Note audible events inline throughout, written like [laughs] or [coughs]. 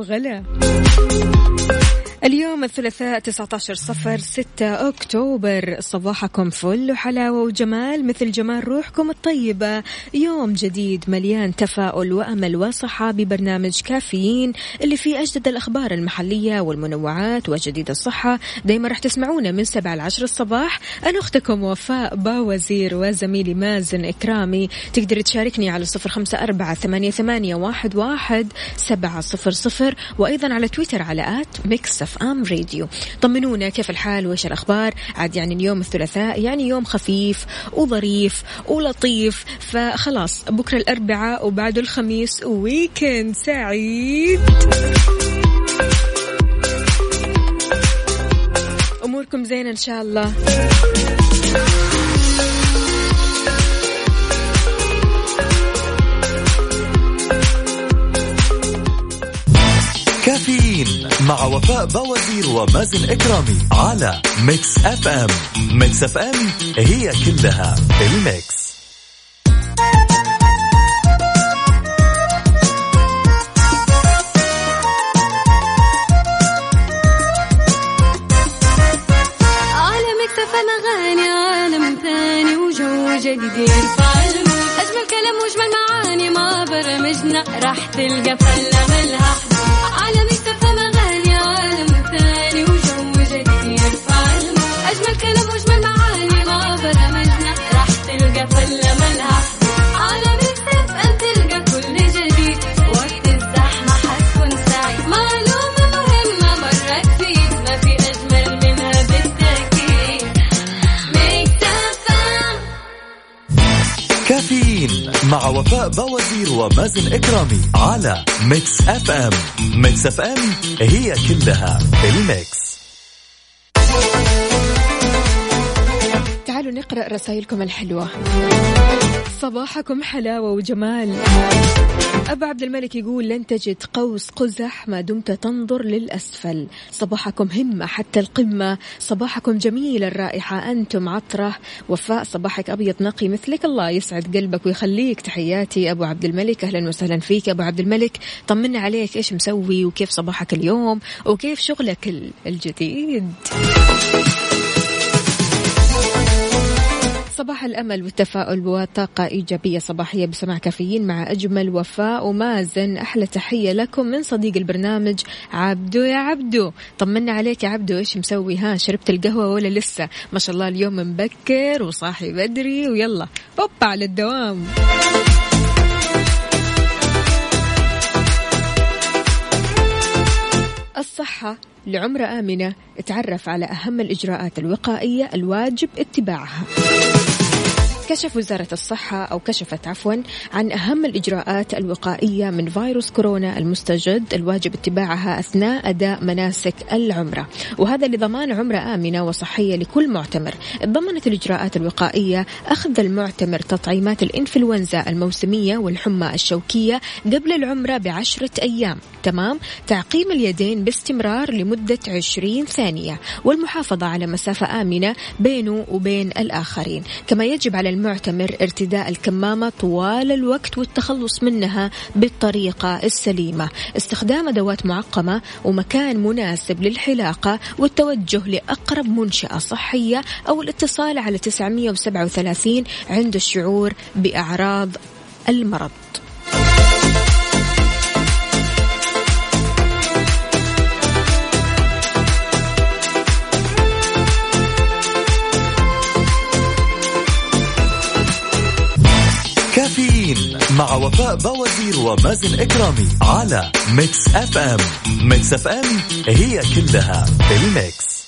وغلا. اليوم الثلاثاء 19 صفر 6 أكتوبر. صباحكم فل وحلاوة وجمال مثل جمال روحكم الطيبة. يوم جديد مليان تفاؤل وأمل وصحة ببرنامج كافيين اللي فيه أجدد الأخبار المحلية والمنوعات وجديد الصحة. دايما راح تسمعونا من 7 ل 10 الصباح. أنا أختكم وفاء باوزير وزميلي مازن إكرامي. تقدر تشاركني على صفر خمسة أربعة ثمانية, ثمانية واحد, واحد سبعة صفر صفر. وأيضا على تويتر على at Mix FM Radio. طمنونا كيف الحال؟ وإيش الأخبار؟ عاد يعني اليوم الثلاثاء يعني يوم خفيف وظريف ولطيف. فخلاص بكرة الأربعاء وبعده الخميس ويكند سعيد. أموركم زينة إن شاء الله. مع وفاء باوزير ومازن إكرامي على Mix FM. Mix FM هي كلها ال mix. أغاني عالم ثاني وجو جديد. أجمل كلام وأجمل معاني مع برامجنا راح تلقى فله ومازن إكرامي على Mix FM. Mix FM هي كلها ال mix. رسائلكم الحلوة. صباحكم حلاوة وجمال. أبو عبد الملك يقول لن تجد قوس قزح ما دمت تنظر للأسفل. صباحكم همة حتى القمة. صباحكم جميل الرائحة أنتم عطرة. وفاء صباحك أبيض نقي مثلك الله يسعد قلبك ويخليك. تحياتي أبو عبد الملك أهلا وسهلا فيك أبو عبد الملك. طمنا عليك إيش مسوي وكيف صباحك اليوم؟ وكيف شغلك ال- الجديد؟ صباح الأمل والتفاؤل وطاقة إيجابية صباحية بسماع كافيين مع أجمل وفاء ومازن. أحلى تحية لكم من صديق البرنامج عبدو يا عبدو. طمنا عليك يا عبدو إيش مسوي؟ ها شربت القهوة ولا لسه؟ ما شاء الله اليوم مبكر وصاحي بدري ويلا هوبا على الدوام. الصحة لعمرة آمنة اتعرف على أهم الإجراءات الوقائية الواجب اتباعها. كشف وزارة الصحة أو كشفت عفوا عن أهم الإجراءات الوقائية من فيروس كورونا المستجد الواجب اتباعها أثناء أداء مناسك العمرة. وهذا لضمان عمرة آمنة وصحية لكل معتمر. ضمنت الإجراءات الوقائية أخذ المعتمر تطعيمات الإنفلونزا الموسمية والحمى الشوكية قبل العمرة بعشرة أيام. تمام؟ تعقيم اليدين باستمرار لمدة 20 ثانية. والمحافظة على مسافة آمنة بينه وبين الآخرين. كما يجب على المعتمر ارتداء الكمامة طوال الوقت والتخلص منها بالطريقة السليمة. استخدام أدوات معقمة ومكان مناسب للحلاقة والتوجه لأقرب منشأة صحية أو الاتصال على 937 عند الشعور بأعراض المرض. باوزير ومازن إكرامي على Mix FM. Mix FM هي كلها ال mix.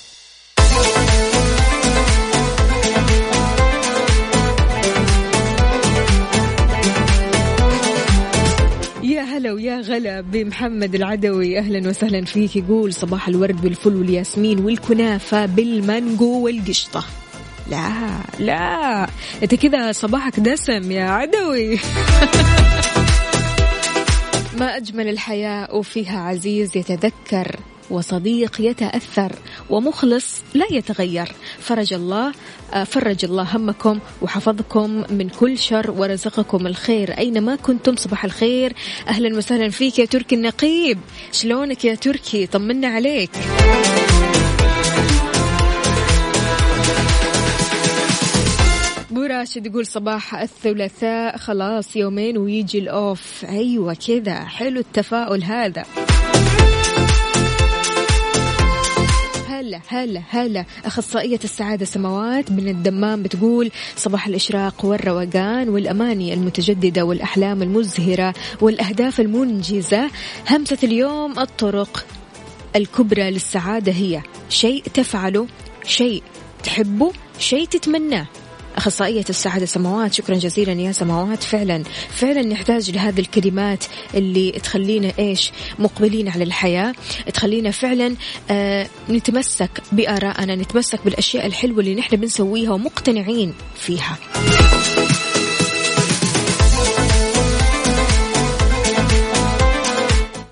يا هلا ويا غلا بمحمد العدوي. أهلا وسهلا فيك. يقول صباح الورد بالفل والياسمين والكنافة بالمانجو والقشطة. لا لا. انت كذا صباحك دسم يا عدوي. [laughs] ما أجمل الحياة وفيها عزيز يتذكر وصديق يتأثر ومخلص لا يتغير. فرج الله آه، فرج الله همكم وحفظكم من كل شر ورزقكم الخير. أينما كنتم صباح الخير أهلا وسهلا فيك يا تركي النقيب. شلونك يا تركي؟ طمنا عليك. راشد يقول صباح الثلاثاء. خلاص يومين ويجي الأوف. أيوه كذا. حلو التفاؤل هذا. هلا هلا هلا. أخصائية السعادة سماوات من الدمام بتقول صباح الإشراق والروقان والأماني المتجددة والأحلام المزهرة والأهداف المنجزة. همسة اليوم الطرق الكبرى للسعادة هي شيء تفعله شيء تحبه شيء تتمناه. أخصائية السعادة سماوات شكرا جزيلا يا سماوات. فعلا فعلا نحتاج لهذه الكلمات اللي تخلينا إيش؟ مقبلين على الحياة تخلينا فعلا آه نتمسك بآرائنا نتمسك بالأشياء الحلوة اللي نحن بنسويها ومقتنعين فيها.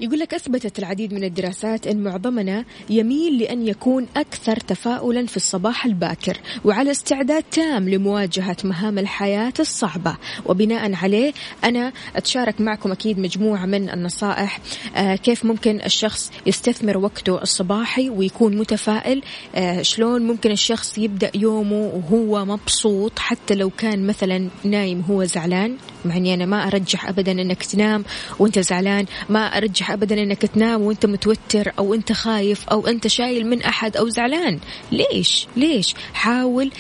يقول لك أثبتت العديد من الدراسات أن معظمنا يميل لأن يكون أكثر تفاؤلا في الصباح الباكر وعلى استعداد تام لمواجهة مهام الحياة الصعبة. وبناء عليه أنا أتشارك معكم أكيد مجموعة من النصائح آه كيف ممكن الشخص يستثمر وقته الصباحي ويكون متفائل آه شلون ممكن الشخص يبدأ يومه وهو مبسوط حتى لو كان مثلا نايم هو زعلان. مع اني أنا ما أرجح ابدا إنك تنام وأنت زعلان ما ابدا إنك تنام وأنت متوتر أو أنت خايف أو أنت شايل من أحد أو زعلان. ليش؟ ليش؟ حاول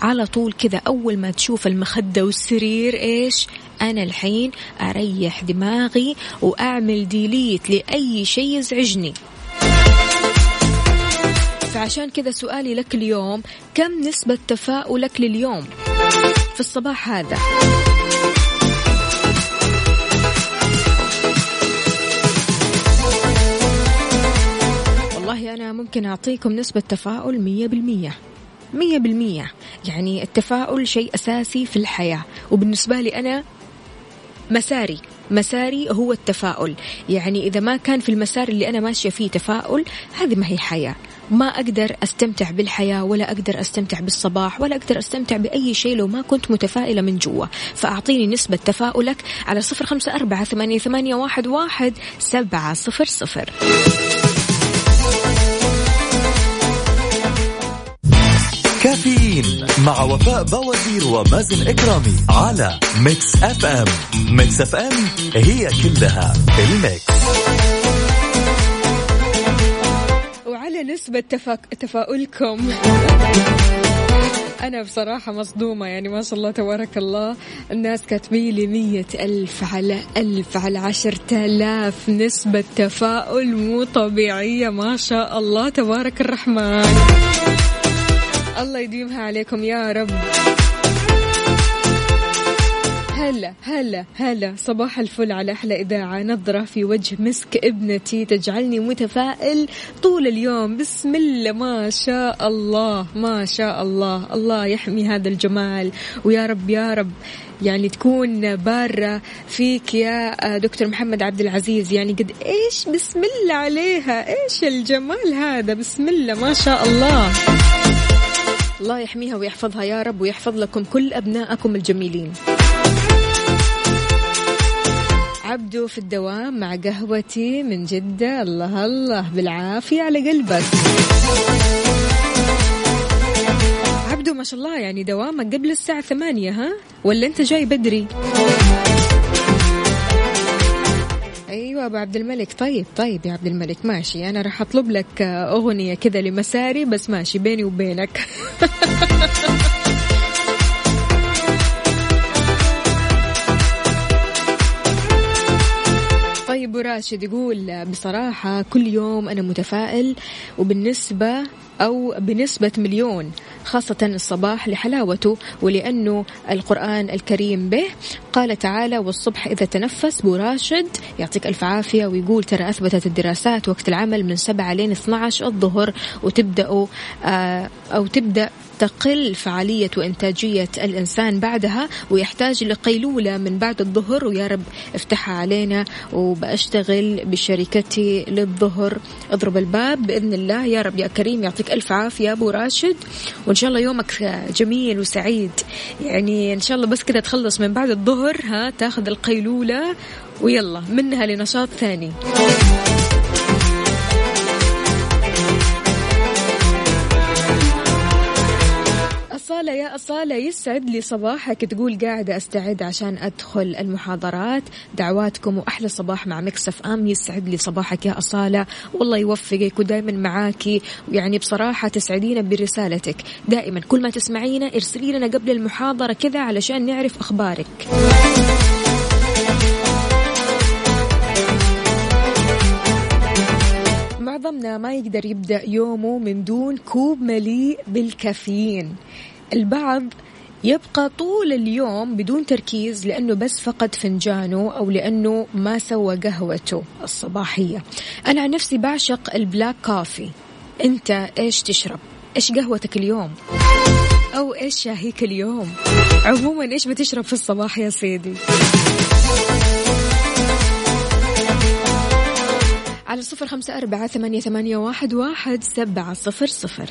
على طول كذا أول ما تشوف المخدة والسرير إيش؟ أنا الحين أريح دماغي وأعمل ديليت لأي شيء يزعجني. فعشان كذا سؤالي لك اليوم كم نسبة تفاؤلك لليوم في الصباح هذا؟ أنا ممكن أعطيكم نسبة تفاؤل مية بالمية. مية بالمية. يعني التفاؤل شيء أساسي في الحياة. وبالنسبة لي أنا مساري. مساري هو التفاؤل. يعني إذا ما كان في المسار اللي أنا ماشية فيه تفاؤل هذه ما هي حياة. ما أقدر أستمتع بالحياة ولا أقدر أستمتع بالصباح ولا أقدر أستمتع بأي شيء لو ما كنت متفائلة من جوا. فأعطيني نسبة تفاؤلك على صفر خمسة أربعة ثمانية, واحد سبعة صفر صفر. كافيين مع وفاء باوزير ومازن إكرامي على Mix FM. Mix FM هي كلها ال mix. وعلى نسبة تفا... تفاؤلكم. أنا بصراحة مصدومة يعني ما شاء الله تبارك الله. الناس كاتبين لي مية ألف على ألف على عشرة آلاف نسبة تفاؤل مو طبيعية ما شاء الله تبارك الرحمن. الله يديمها عليكم يا رب. هلا هلا هلا. صباح الفل على أحلى إذاعة. نظرة في وجه مسك ابنتي تجعلني متفائل طول اليوم. بسم الله ما شاء الله ما شاء الله. الله يحمي هذا الجمال. ويا رب يا رب يعني تكون بارة فيك يا دكتور محمد عبد العزيز. يعني قد إيش بسم الله عليها. إيش الجمال هذا. بسم الله ما شاء الله. الله يحميها ويحفظها يا رب ويحفظ لكم كل أبنائكم الجميلين. عبدو في الدوام مع قهوتي من جدة. الله الله بالعافية على قلبك. عبدو ما شاء الله يعني دوامك قبل الساعة ثمانية ها؟ ولا أنت جاي بدري؟ أيوه أبو عبد الملك. طيب طيب يا عبد الملك ماشي. أنا راح أطلب لك أغنية كذا لمساري بس ماشي بيني وبينك. [laughs] أبو راشد يقول بصراحة كل يوم أنا متفائل وبالنسبة أو بنسبة مليون خاصة الصباح لحلاوته ولأنه القرآن الكريم به قال تعالى والصبح إذا تنفس براشد يعطيك ألف عافية ويقول ترى أثبتت الدراسات وقت العمل من 7 لين 12 الظهر وتبدأوا آه، أو تبدأ تقل فعالية وإنتاجية الإنسان بعدها ويحتاج لقيلولة من بعد الظهر. ويا رب افتحها علينا وبأشتغل بشركتي للظهر. اضرب الباب بإذن الله. يا رب يا كريم يعطيك ألف عافية أبو راشد. وإن شاء الله يومك جميل وسعيد. يعني إن شاء الله بس كذا تخلص من بعد الظهر ها تاخذ القيلولة ويلا منها لنشاط ثاني. أصالة يا أصالة يسعد لي صباحك. تقول قاعدة أستعد عشان أدخل المحاضرات. دعواتكم وأحلى صباح مع مكسف أم. يسعد لي صباحك يا أصالة. والله يوفقك ودائما معاكي ويعني بصراحة تسعدينا برسالتك. دائما كل ما تسمعينا ارسلي لنا قبل المحاضرة كذا علشان نعرف أخبارك. معظمنا ما يقدر يبدأ يومه من دون كوب مليء بالكافيين. البعض يبقى طول اليوم بدون تركيز لأنه بس فقد فنجانه أو لأنه ما سوى قهوته الصباحية. أنا عن نفسي بعشق البلاك كوفي. أنت إيش تشرب؟ إيش قهوتك اليوم؟ أو إيش شاهيك اليوم؟ عموما إيش بتشرب في الصباح يا سيدي؟ على صفر خمسة أربعة ثمانية, ثمانية واحد, واحد سبعة صفر صفر.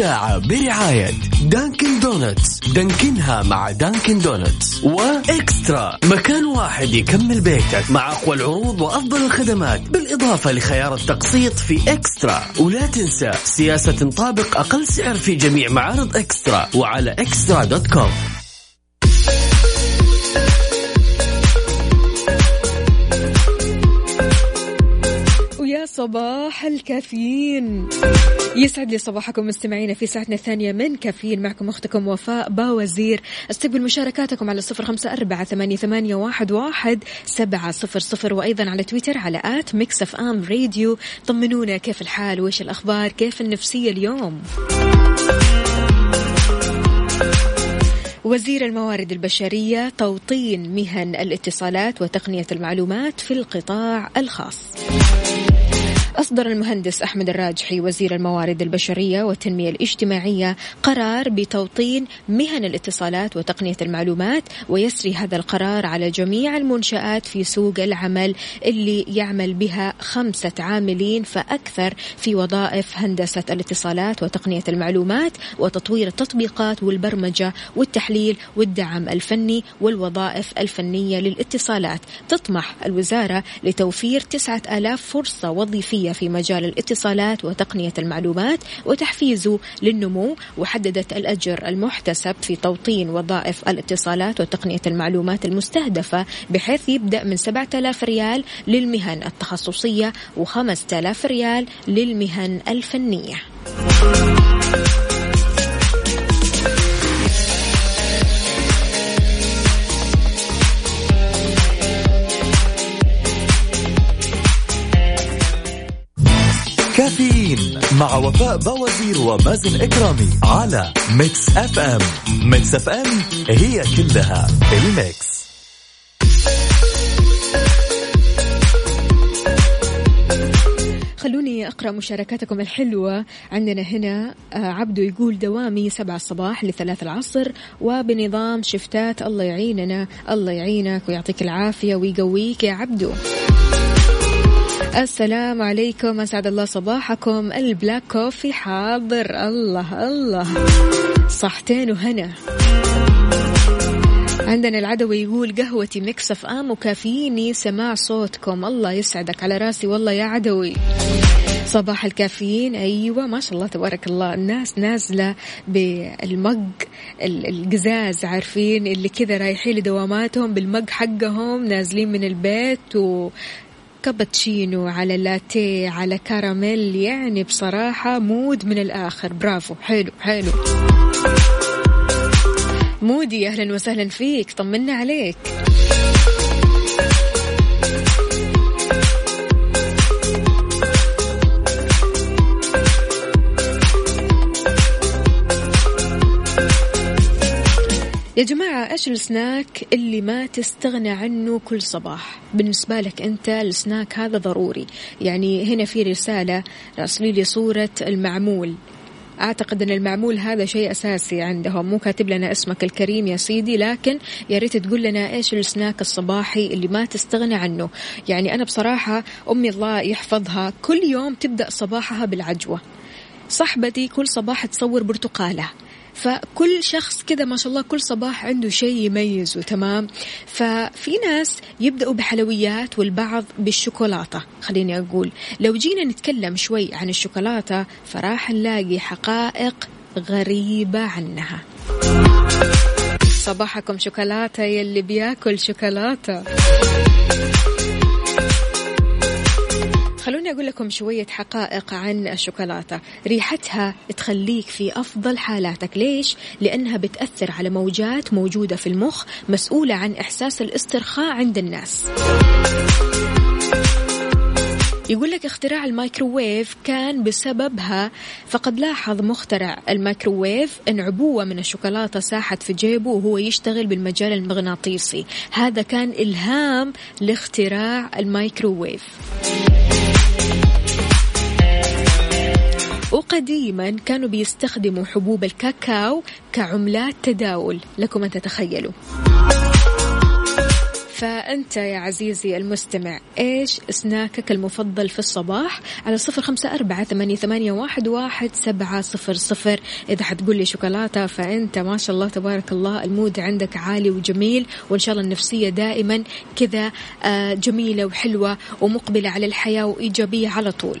الساعة برعاية Dunkin' Donuts دانكنها مع Dunkin' Donuts و eXtra. مكان واحد يكمل بيتك مع أقوى العروض وأفضل الخدمات بالإضافة لخيار التقسيط في eXtra. ولا تنسى سياسة تطابق أقل سعر في جميع معارض eXtra وعلى eXtra dot com. صباح الكافيين. يسعد لي صباحكم مستمعينا في ساعتنا الثانية من كافيين. معكم أختكم وفاء باوزير. استقبل مشاركاتكم على صفر خمسة أربعة ثمانية, واحد سبعة صفر صفر وأيضا على تويتر على at Mix FM Radio. طمنونا كيف الحال؟ وإيش الأخبار؟ كيف النفسية اليوم؟ وزير الموارد البشرية توطين مهن الاتصالات وتقنية المعلومات في القطاع الخاص. أصدر المهندس أحمد الراجحي وزير الموارد البشرية والتنمية الاجتماعية قرار بتوطين مهن الاتصالات وتقنية المعلومات ويسري هذا القرار على جميع المنشآت في سوق العمل اللي يعمل بها خمسة عاملين فأكثر في وظائف هندسة الاتصالات وتقنية المعلومات وتطوير التطبيقات والبرمجة والتحليل والدعم الفني والوظائف الفنية للاتصالات. تطمح الوزارة لتوفير تسعة آلاف فرصة وظيفية في مجال الاتصالات وتقنية المعلومات وتحفيزه للنمو وحددت الأجر المحتسب في توطين وظائف الاتصالات وتقنية المعلومات المستهدفة بحيث يبدأ من 7000 ريال للمهن التخصصية و5000 ريال للمهن الفنية. مع وفاء باوزير ومازن إكرامي على Mix FM. Mix FM هي كلها ال mix. خلوني أقرأ مشاركاتكم الحلوة. عندنا هنا آه، عبدو يقول دوامي سبعة الصباح لثلاث العصر وبنظام شفتات الله يعيننا الله يعينك ويعطيك العافية ويقويك يا عبدو. السلام عليكم أسعد الله صباحكم. ال black coffee حاضر. الله الله. صحتين وهنا. عندنا العدوي يقول قهوتي Mix FM وكافييني سماع صوتكم. الله يسعدك على راسي والله يا عدوي. صباح الكافيين. أيوه ما شاء الله تبارك الله. الناس نازلة بال mug القزاز عارفين؟ اللي كذا رايحين لدواماتهم بال mug حقهم نازلين من البيت و كابتشينو على لاتيه على كراميل يعني بصراحة mood من الآخر. برافو. حلو حلو. مودي أهلا وسهلا فيك. طمنا عليك. يا جماعة إيش السناك اللي ما تستغنى عنه كل صباح؟ بالنسبة لك أنت السناك هذا ضروري. يعني هنا في رسالة راسلي لي صورة المعمول. أعتقد أن المعمول هذا شيء أساسي عندهم. مو كاتب لنا اسمك الكريم يا سيدي لكن يا ريت تقول لنا إيش السناك الصباحي اللي ما تستغنى عنه. يعني أنا بصراحة أمي الله يحفظها كل يوم تبدأ صباحها بالعجوة. صاحبتي كل صباح تصور برتقالة. فكل شخص كذا ما شاء الله كل صباح عنده شيء يميزه تمام؟ ففي ناس يبدأوا بحلويات والبعض بالشوكولاتة خليني أقول. لو جينا نتكلم شوي عن الشوكولاتة فراح نلاقي حقائق غريبة عنها. صباحكم شوكولاتة يلي بياكل شوكولاتة. خلوني أقول لكم شوية حقائق عن الشوكولاتة. ريحتها تخليك في أفضل حالاتك. ليش؟ لأنها بتأثر على موجات موجودة في المخ مسؤولة عن إحساس الاسترخاء عند الناس. يقول لك اختراع الميكروويف كان بسببها. فقد لاحظ مخترع الميكروويف إن عبوة من الشوكولاتة ساحت في جيبه وهو يشتغل بالمجال المغناطيسي. هذا كان إلهام لاختراع الميكروويف. وقديما كانوا بيستخدموا حبوب الكاكاو كعملات تداول. لكم أن تتخيلوا. فأنت يا عزيزي المستمع إيش سناكك المفضل في الصباح؟ على صفر خمسة أربعة ثمانية, واحد, واحد سبعة صفر صفر. إذا حتقول لي شوكولاتة فأنت ما شاء الله تبارك الله المود عندك عالي وجميل وإن شاء الله النفسية دائما كذا آه، جميلة وحلوة ومقبلة على الحياة وإيجابية على طول.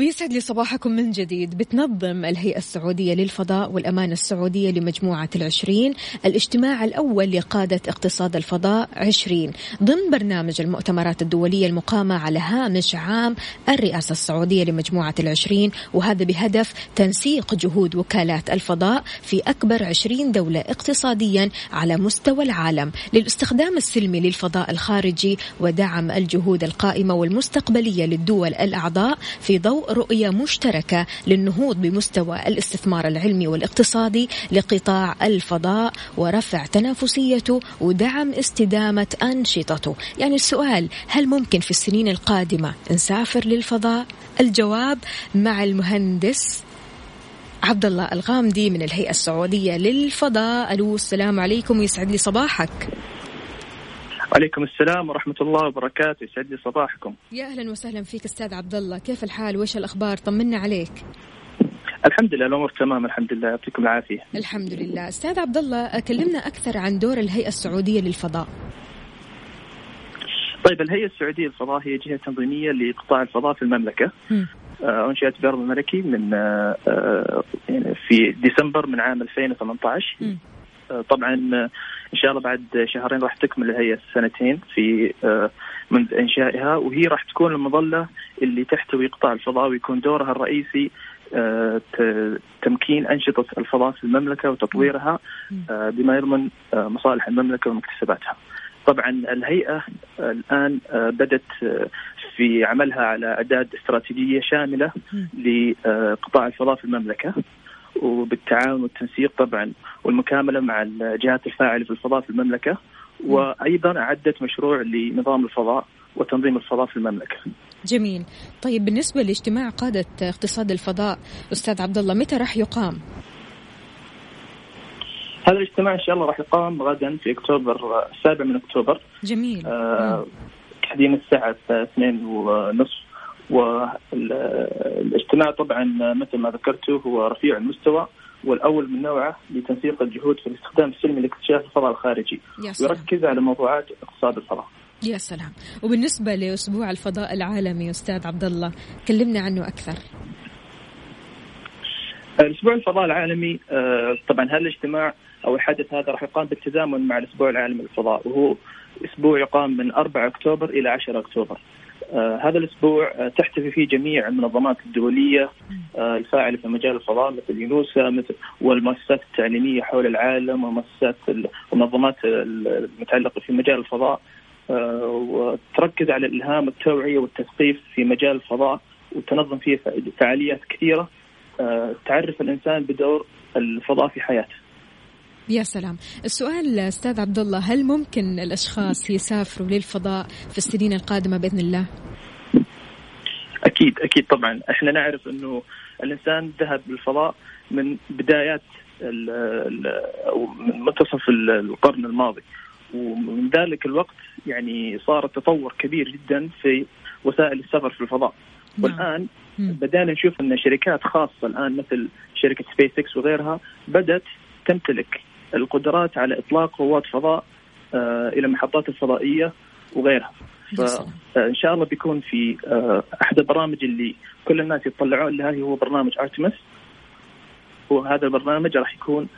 ويسعد لي صباحكم من جديد. بتنظم الهيئة السعودية للفضاء والأمانة السعودية لمجموعة العشرين الاجتماع الأول لقادة اقتصاد الفضاء عشرين ضمن برنامج المؤتمرات الدولية المقامة على هامش عام الرئاسة السعودية لمجموعة العشرين وهذا بهدف تنسيق جهود وكالات الفضاء في أكبر عشرين دولة اقتصاديا على مستوى العالم للاستخدام السلمي للفضاء الخارجي ودعم الجهود القائمة والمستقبلية للدول الأعضاء في ضوء رؤية مشتركة للنهوض بمستوى الاستثمار العلمي والاقتصادي لقطاع الفضاء ورفع تنافسيته ودعم استدامة أنشطته يعني السؤال هل ممكن في السنين القادمة نسافر للفضاء؟ الجواب مع المهندس عبد الله الغامدي من الهيئة السعودية للفضاء. ألو السلام عليكم ويسعد لي صباحك. وعليكم السلام ورحمة الله وبركاته. يسعد لي صباحكم. يا أهلا وسهلا فيك أستاذ عبد الله. كيف الحال؟ وش الأخبار؟ طمنا عليك. الحمد لله الأمور تمام الحمد لله. يعطيكم العافية. الحمد لله. أستاذ عبد الله كلمنا أكثر عن دور الهيئة السعودية للفضاء. طيب الهيئة السعودية للفضاء هي جهة تنظيمية لقطاع الفضاء في المملكة. آه، أنشئت الأرض الملكي من آه، آه، يعني في ديسمبر من عام 2018 م. طبعا إن شاء الله بعد شهرين راح تكمل الهيئه سنتين في منذ إنشائها وهي راح تكون المظلة اللي تحتوي قطاع الفضاء ويكون دورها الرئيسي آه، تمكين أنشطة الفضاء في المملكة وتطويرها آه، بما يضمن آه، مصالح المملكة ومكتسباتها. طبعا الهيئة الآن بدأت في عملها على أعداد استراتيجية شاملة لقطاع الفضاء في المملكة. وبالتعاون والتنسيق طبعا والمكاملة مع الجهات الفاعلة في الفضاء في المملكة وأيضا أعدت مشروع لنظام الفضاء وتنظيم الفضاء في المملكة. جميل، طيب بالنسبة لاجتماع قادة اقتصاد الفضاء أستاذ عبد الله متى راح يقام؟ هذا الاجتماع إن شاء الله راح يقام غدا في أكتوبر السابع من أكتوبر. جميل. آه تحديدا الساعة 2 ونصف والاجتماع طبعا مثل ما ذكرته هو رفيع المستوى والأول من نوعه لتنسيق الجهود في الاستخدام السلمي لاكتشاف الفضاء الخارجي. ويركز على موضوعات اقتصاد الفضاء. يا سلام. وبالنسبة لأسبوع الفضاء العالمي أستاذ عبد الله كلمنا عنه أكثر. الأسبوع الفضاء العالمي آه، طبعا هذا الاجتماع أو الحدث هذا راح يقام بالتزامن مع الأسبوع العالمي للفضاء وهو أسبوع يقام من 4 أكتوبر إلى 10 أكتوبر. آه هذا الأسبوع آه تحتفي فيه جميع المنظمات الدولية آه الفاعلة في مجال الفضاء مثل يونوسا مثل والمؤسسات التعليمية حول العالم ومؤسسات المنظمات المتعلقة في مجال الفضاء آه وتركز على الإلهام التوعية والتثقيف في مجال الفضاء وتنظم فيه فعاليات كثيرة آه، تعرف الإنسان بدور الفضاء في حياته. يا سلام. السؤال أستاذ عبد الله هل ممكن الأشخاص يسافروا للفضاء في السنين القادمة بإذن الله؟ أكيد أكيد طبعا. إحنا نعرف إنه الإنسان ذهب للفضاء من بدايات من منتصف القرن الماضي. ومن ذلك الوقت يعني صار تطور كبير جدا في وسائل السفر في الفضاء. نعم. والآن بدأنا نشوف إن شركات خاصة الآن مثل شركة سبيس إكس وغيرها بدأت تمتلك القدرات على إطلاق رواد فضاء آه، إلى المحطات الفضائية وغيرها. فان شاء الله بيكون في آه، أحد البرامج اللي كل الناس يتطلعون لها هو برنامج Artemis وهذا البرنامج راح يكون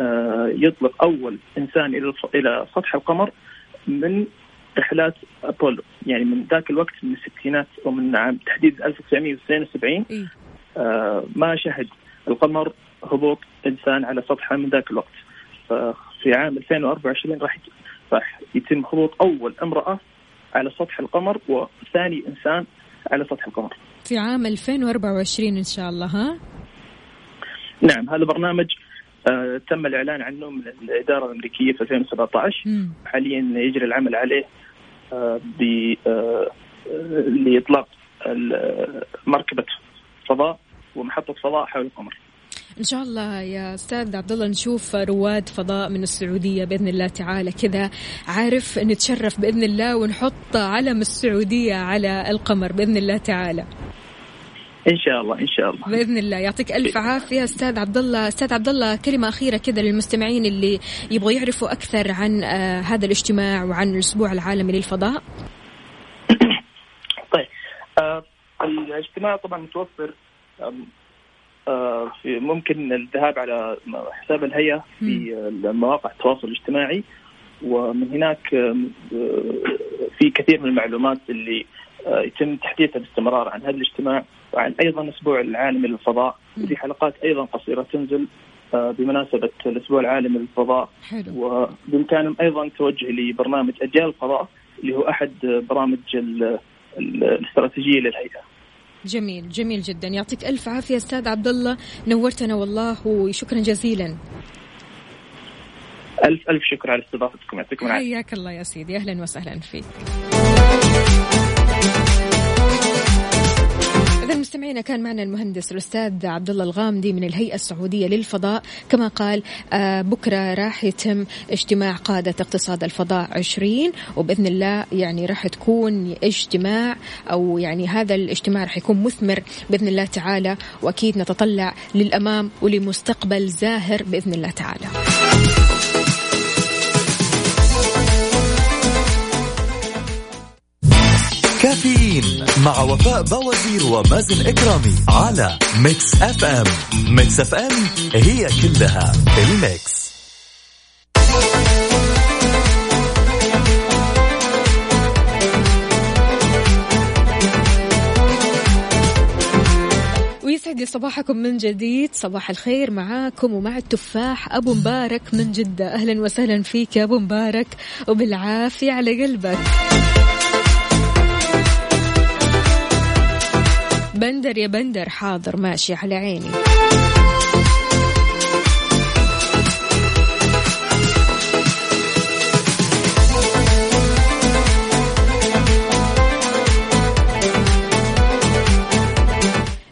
آه، يطلق أول إنسان إلى إلى سطح القمر من رحلات أبولو. يعني من ذاك الوقت من الستينات ومن عام تحديد 1972 إيه؟ ما شهد القمر هبوط إنسان على سطحه من ذاك الوقت. في عام 2024 راح راح يتم هبوط أول امرأة على سطح القمر وثاني إنسان على سطح القمر. في عام 2024 إن شاء الله ها؟ نعم هذا برنامج آه تم الإعلان عنه من الإدارة الأمريكية في 2017 مم. حاليا يجري العمل عليه آه ب آه لإطلاق مركبة فضاء ومحطة فضاء حول القمر. إن شاء الله يا أستاذ عبد الله نشوف رواد فضاء من السعودية بإذن الله تعالى كذا. عارف نتشرف بإذن الله ونحط علم السعودية على القمر بإذن الله تعالى. إن شاء الله إن شاء الله. بإذن الله. يعطيك ألف عافية أستاذ عبد الله. أستاذ عبد الله كلمة أخيرة كذا للمستمعين اللي يبغوا يعرفوا أكثر عن آه هذا الاجتماع وعن الأسبوع العالمي للفضاء. [coughs] طيب آه الاجتماع طبعا متوفر ممكن الذهاب على حساب الهيئة في مواقع التواصل الاجتماعي. ومن هناك آه، في كثير من المعلومات اللي آه، يتم تحديثها باستمرار عن هذا الاجتماع وعن أيضا الأسبوع العالمي للفضاء. وفي حلقات أيضا قصيرة تنزل بمناسبة الأسبوع العالمي للفضاء. حلو. وبإمكانهم أيضا توجه لبرنامج أجيال الفضاء اللي هو أحد برامج الاستراتيجية للهيئة. جميل جميل جدا. يعطيك ألف عافية أستاذ عبد الله نورتنا والله وشكرا جزيلا. ألف ألف شكر على استضافتكم. يعطيكم العافية. حياك الله يا سيدي. أهلا وسهلا فيك. مستمعينا كان معنا المهندس الأستاذ عبد الله الغامدي من الهيئة السعودية للفضاء. كما قال آه، بكرة راح يتم اجتماع قادة اقتصاد الفضاء 20 وبإذن الله يعني راح تكون اجتماع أو يعني هذا الاجتماع راح يكون مثمر بإذن الله تعالى وأكيد نتطلع للأمام ولمستقبل زاهر بإذن الله تعالى. كافيين مع وفاء باوزير ومازن إكرامي على Mix FM. Mix FM هي كلها ال mix. يسعد صباحكم من جديد. صباح الخير معاكم ومع التفاح. أبو مبارك من جدة. أهلا وسهلا فيك يا أبو مبارك. وبالعافية على قلبك. بندر يا بندر حاضر ماشي على عيني.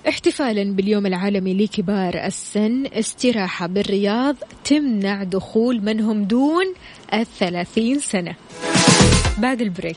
احتفالا باليوم العالمي لكبار السن استراحة بالرياض تمنع دخول من هم دون الثلاثين سنة. بعد البريك.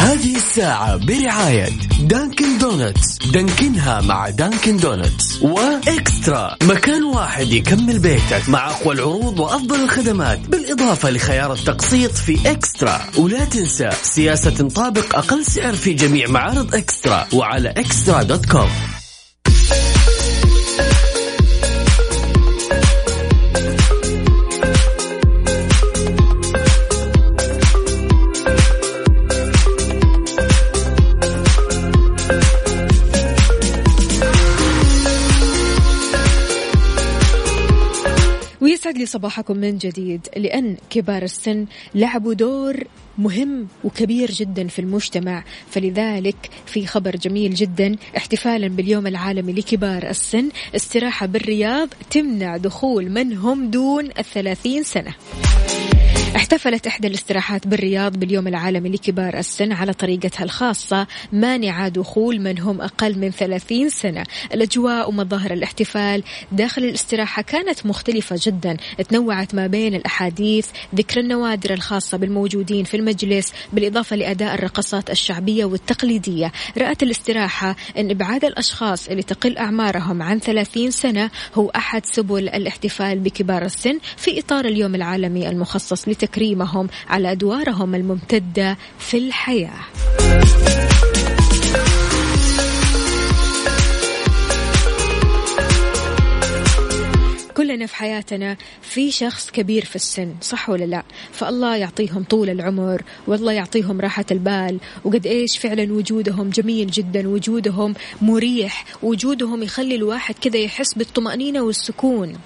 هذه الساعة برعاية Dunkin' Donuts Dunkin ها مع Dunkin' Donuts و eXtra. مكان واحد يكمل بيتك مع أقوى العروض وأفضل الخدمات بالإضافة لخيار التقسيط في eXtra. ولا تنسى سياسة تطابق أقل سعر في جميع معارض eXtra وعلى eXtra dot com. صباحكم من جديد. لأن كبار السن لعبوا دور مهم وكبير جدا في المجتمع. فلذلك في خبر جميل جدا احتفالا باليوم العالمي لكبار السن. استراحة بالرياض تمنع دخول من هم دون الثلاثين سنة. احتفلت إحدى الاستراحات بالرياض باليوم العالمي لكبار السن على طريقتها الخاصة مانعة دخول من هم أقل من 30 سنة. الأجواء ومظاهر الاحتفال داخل الاستراحة كانت مختلفة جدا. تنوعت ما بين الأحاديث ذكر النوادر الخاصة بالموجودين في المجلس بالإضافة لأداء الرقصات الشعبية والتقليدية. رأت الاستراحة أن إبعاد الأشخاص اللي تقل أعمارهم عن 30 سنة هو أحد سبل الاحتفال بكبار السن في إطار اليوم العالمي المخصص لتكريمهم على أدوارهم الممتدة في الحياة. كلنا في حياتنا في شخص كبير في السن صح ولا لا؟ فالله يعطيهم طول العمر والله يعطيهم راحة البال وقد إيش فعلا وجودهم جميل جدا وجودهم مريح وجودهم يخلي الواحد كذا يحس بالطمأنينة والسكون.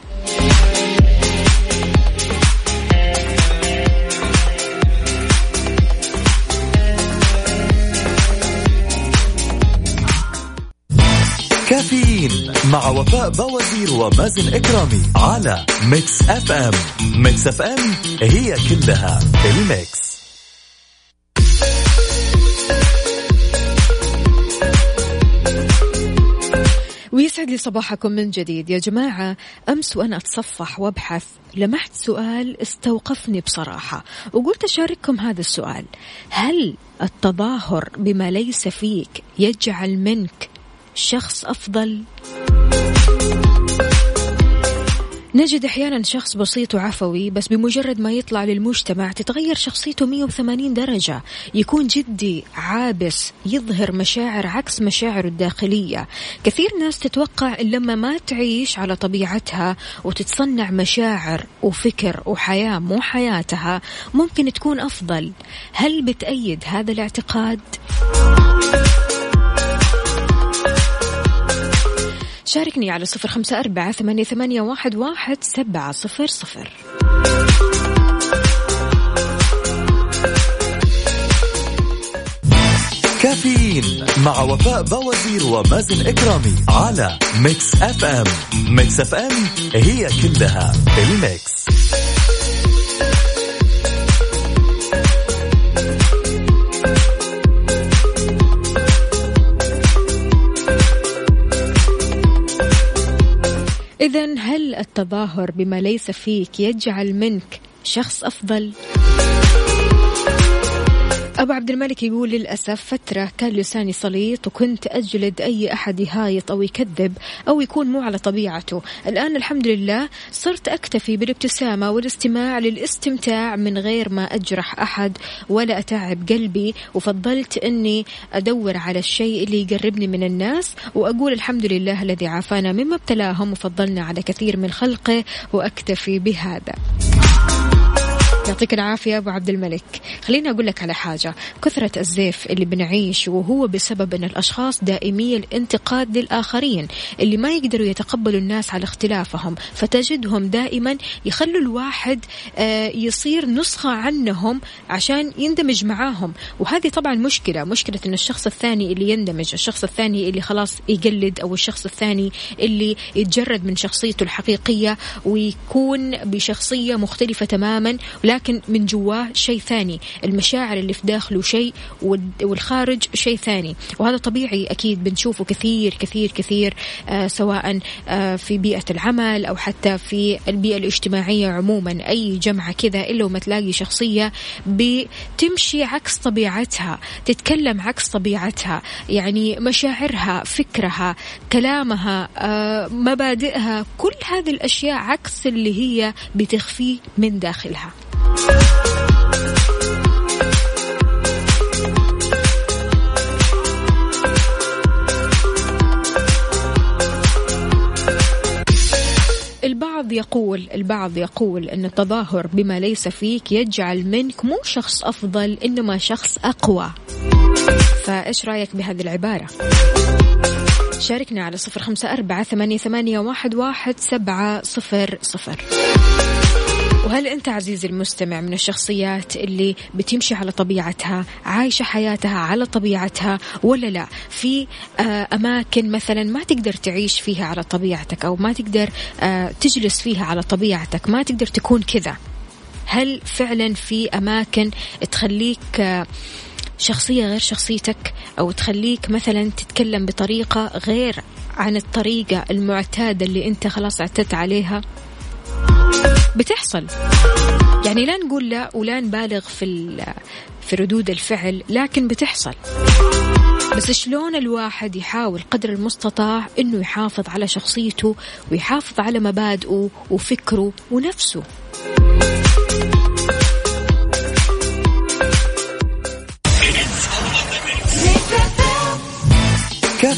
كافيين مع وفاء باوزير ومازن إكرامي على Mix FM. Mix FM هي كلها ال mix. ويسعد لي صباحكم من جديد. يا جماعة أمس وأنا أتصفح وأبحث لمحت سؤال استوقفني بصراحة وقلت أشارككم هذا السؤال. هل التظاهر بما ليس فيك يجعل منك شخص أفضل؟ نجد أحيانا شخص بسيط وعفوي بس بمجرد ما يطلع للمجتمع تتغير شخصيته 180 درجة يكون جدي عابس يظهر مشاعر عكس مشاعره الداخلية كثير ناس تتوقع لما ما تعيش على طبيعتها وتتصنع مشاعر وفكر وحياة مو حياتها ممكن تكون أفضل هل بتأيد هذا الاعتقاد؟ شاركني على صفر خمسة أربعة ثمانية, ثمانية واحد, سبعة صفر صفر. كافيين كافيين مع وفاء باوزير ومازن إكرامي على Mix FM. Mix FM هي كلها ال mix. إذا هل التظاهر بما ليس فيك يجعل منك شخص أفضل؟ أبو عبد الملك يقول للأسف فترة كان لساني سليط وكنت أجلد أي أحد يهايط أو يكذب أو يكون مو على طبيعته. الآن الحمد لله صرت أكتفي بالابتسامة والاستماع للاستمتاع من غير ما أجرح أحد ولا أتعب قلبي وفضلت أني أدور على الشيء اللي يقربني من الناس وأقول الحمد لله الذي عافانا مما ابتلاهم وفضلنا على كثير من خلقه وأكتفي بهذا. يعطيك العافية أبو عبد الملك. خليني أقول لك على حاجة. كثرة الزيف اللي بنعيش وهو بسبب أن الأشخاص دائمي الانتقاد للآخرين اللي ما يقدروا يتقبلوا الناس على اختلافهم فتجدهم دائما يخلوا الواحد آه، يصير نسخة عنهم عشان يندمج معاهم. وهذه طبعا مشكلة مشكلة أن الشخص الثاني اللي يندمج الشخص الثاني اللي خلاص يقلد أو الشخص الثاني اللي يتجرد من شخصيته الحقيقية ويكون بشخصية مختلفة تماما. لكن من جواه شيء ثاني. المشاعر اللي في داخله شيء والخارج شيء ثاني. وهذا طبيعي أكيد بنشوفه كثير كثير كثير آه سواء آه في بيئة العمل أو حتى في البيئة الاجتماعية عموما. أي جمعة كذا إلا وما تلاقي شخصية بتمشي عكس طبيعتها تتكلم عكس طبيعتها. يعني مشاعرها فكرها كلامها آه مبادئها كل هذه الأشياء عكس اللي هي بتخفيه من داخلها. البعض يقول البعض يقول إن التظاهر بما ليس فيك يجعل منك مو شخص أفضل إنما شخص أقوى. فإيش رأيك بهذه العبارة؟ شاركنا على صفر خمسة أربعة ثمانية, ثمانية واحد, واحد سبعة صفر صفر. وهل أنت عزيزي المستمع من الشخصيات اللي بتمشي على طبيعتها عايشة حياتها على طبيعتها ولا لا؟ في آه، أماكن مثلا ما تقدر تعيش فيها على طبيعتك أو ما تقدر آه، تجلس فيها على طبيعتك ما تقدر تكون كذا. هل فعلا في أماكن تخليك آه، شخصية غير شخصيتك أو تخليك مثلا تتكلم بطريقة غير عن الطريقة المعتادة اللي أنت خلاص اعتدت عليها؟ بتحصل. يعني لا نقول لا ولا نبالغ في في ردود الفعل لكن بتحصل. بس شلون الواحد يحاول قدر المستطاع إنه يحافظ على شخصيته ويحافظ على مبادئه وفكره ونفسه؟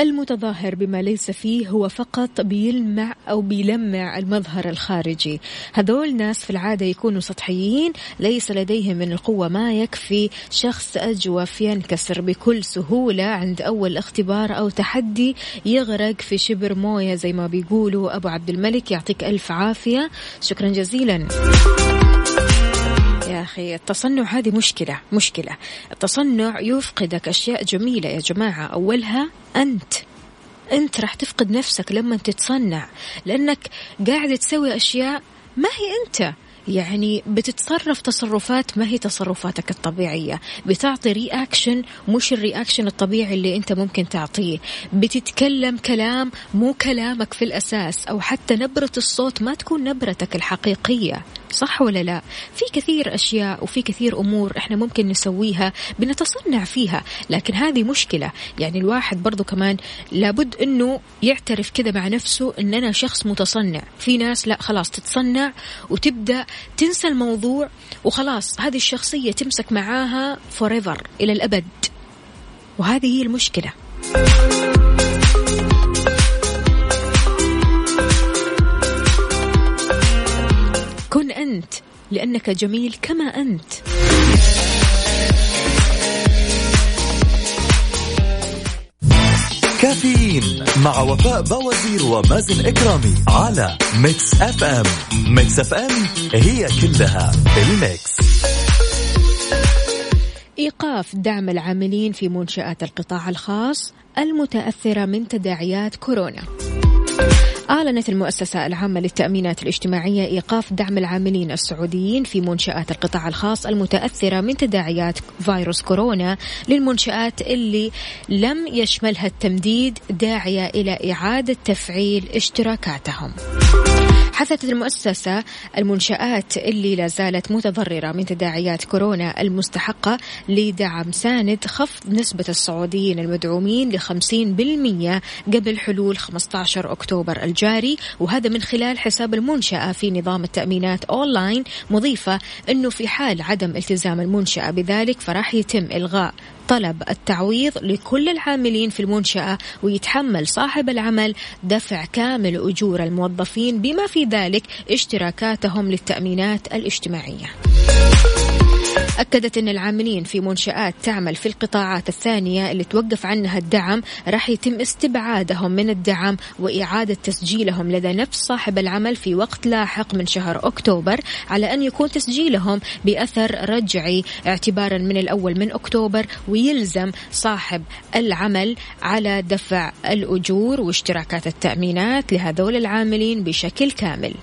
المتظاهر بما ليس فيه هو فقط بيلمع أو بيلمع المظهر الخارجي. هذول ناس في العادة يكونوا سطحيين ليس لديهم من القوة ما يكفي شخص أجوف ينكسر بكل سهولة عند أول اختبار أو تحدي يغرق في شبر موية زي ما بيقولوا أبو عبد الملك. يعطيك ألف عافية. شكرا جزيلا. أخي التصنع هذه مشكلة مشكلة. التصنع يفقدك أشياء جميلة يا جماعة. أولها أنت. أنت راح تفقد نفسك لما تتصنع لأنك قاعد تسوي أشياء ما هي أنت. يعني بتتصرف تصرفات ما هي تصرفاتك الطبيعية. بتعطي رياكشن مش الرياكشن الطبيعي اللي أنت ممكن تعطيه. بتتكلم كلام مو كلامك في الأساس أو حتى نبرة الصوت ما تكون نبرتك الحقيقية. صح ولا لا؟ في كثير أشياء وفي كثير أمور إحنا ممكن نسويها بنتصنع فيها لكن هذه مشكلة. يعني الواحد برضو كمان لابد أنه يعترف كذا مع نفسه أن أنا شخص متصنع. في ناس لا خلاص تتصنع وتبدأ تنسى الموضوع وخلاص هذه الشخصية تمسك معاها forever إلى الأبد. وهذه هي المشكلة. أنت لأنك جميل كما أنت. كافيين مع وفاء باوزير ومازن إكرامي على Mix FM. Mix FM هي كلها ال mix. إيقاف دعم العاملين في منشآت القطاع الخاص المتأثرة من تداعيات كورونا. أعلنت المؤسسة العامة للتأمينات الاجتماعية إيقاف دعم العاملين السعوديين في منشآت القطاع الخاص المتأثرة من تداعيات فيروس كورونا للمنشآت اللي لم يشملها التمديد داعية إلى إعادة تفعيل اشتراكاتهم. حثت المؤسسة المنشآت اللي لا زالت متضررة من تداعيات كورونا المستحقة لدعم ساند خفض نسبة السعوديين المدعومين ل 50% قبل حلول 15 أكتوبر الجاري. وهذا من خلال حساب المنشأة في نظام التأمينات أونلاين. مضيفة أنه في حال عدم التزام المنشأة بذلك فراح يتم إلغاء طلب التعويض لكل العاملين في المنشأة ويتحمل صاحب العمل دفع كامل أجور الموظفين بما في ذلك اشتراكاتهم للتأمينات الاجتماعية. أكدت أن العاملين في منشآت تعمل في القطاعات الثانية اللي توقف عنها الدعم راح يتم استبعادهم من الدعم وإعادة تسجيلهم لدى نفس صاحب العمل في وقت لاحق من شهر أكتوبر على أن يكون تسجيلهم بأثر رجعي اعتبارا من الأول من أكتوبر ويلزم صاحب العمل على دفع الأجور واشتراكات التأمينات لهذول العاملين بشكل كامل.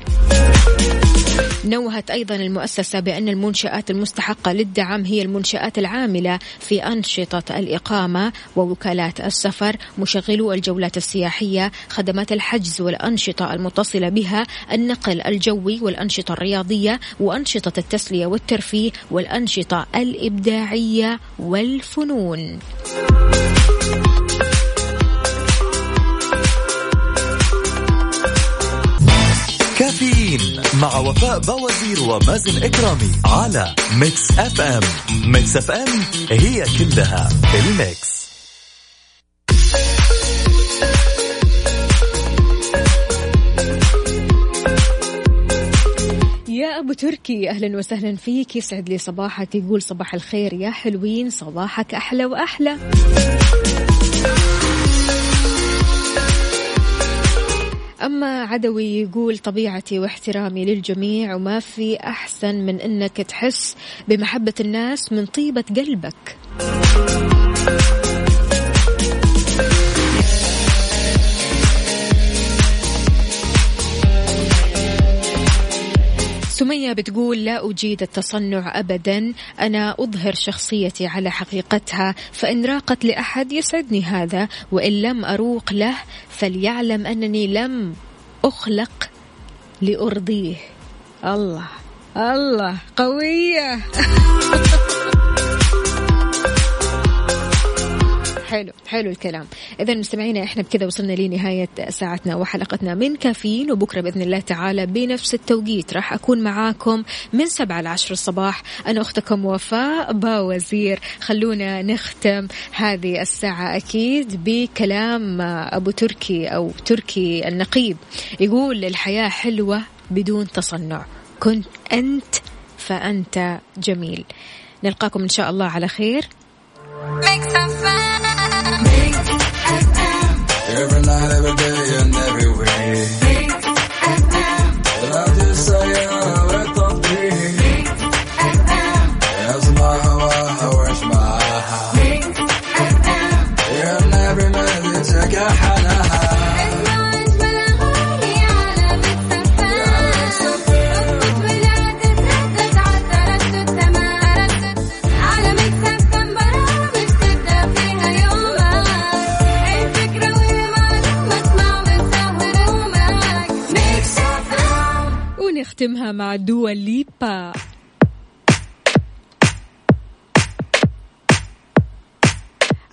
نوهت أيضا المؤسسة بأن المنشآت المستحقة للدعم هي المنشآت العاملة في أنشطة الإقامة ووكالات السفر مشغلو الجولات السياحية خدمات الحجز والأنشطة المتصلة بها النقل الجوي والأنشطة الرياضية وأنشطة التسلية والترفيه والأنشطة الإبداعية والفنون. كافيين مع وفاء باوزير ومازن إكرامي على Mix FM. Mix FM هي كلها ال mix. يا أبو تركي أهلا وسهلا فيك. يسعد لي صباحك يقول صباح الخير يا حلوين صباحك أحلى وأحلى. أما عدوي يقول طبيعتي واحترامي للجميع وما في أحسن من أنك تحس بمحبة الناس من طيبة قلبك. سمية بتقول لا أجيد التصنع أبدا. أنا أظهر شخصيتي على حقيقتها فإن راقت لأحد يسعدني هذا وإن لم أروق له فليعلم أنني لم أخلق لأرضيه. الله الله قوية. [laughs] حلو حلو الكلام. اذا مستمعينا إحنا بكذا وصلنا لنهاية ساعتنا وحلقتنا من كافيين وبكرة بإذن الله تعالى بنفس التوقيت. راح أكون معاكم من سبعة لعشر الصباح. أنا أختكم وفاء باوزير. خلونا نختم هذه الساعة أكيد بكلام أبو تركي أو تركي النقيب. يقول الحياة حلوة بدون تصنع. كنت أنت فأنت جميل. نلقاكم إن شاء الله على خير. ونختمها مع دوا ليبا.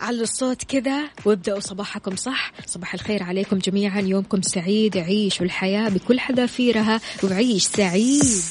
على الصوت كذا وابدأوا صباحكم صح. صباح الخير عليكم جميعا. يومكم سعيد. عيشوا الحياة بكل حذافيرها. وعيش سعيد.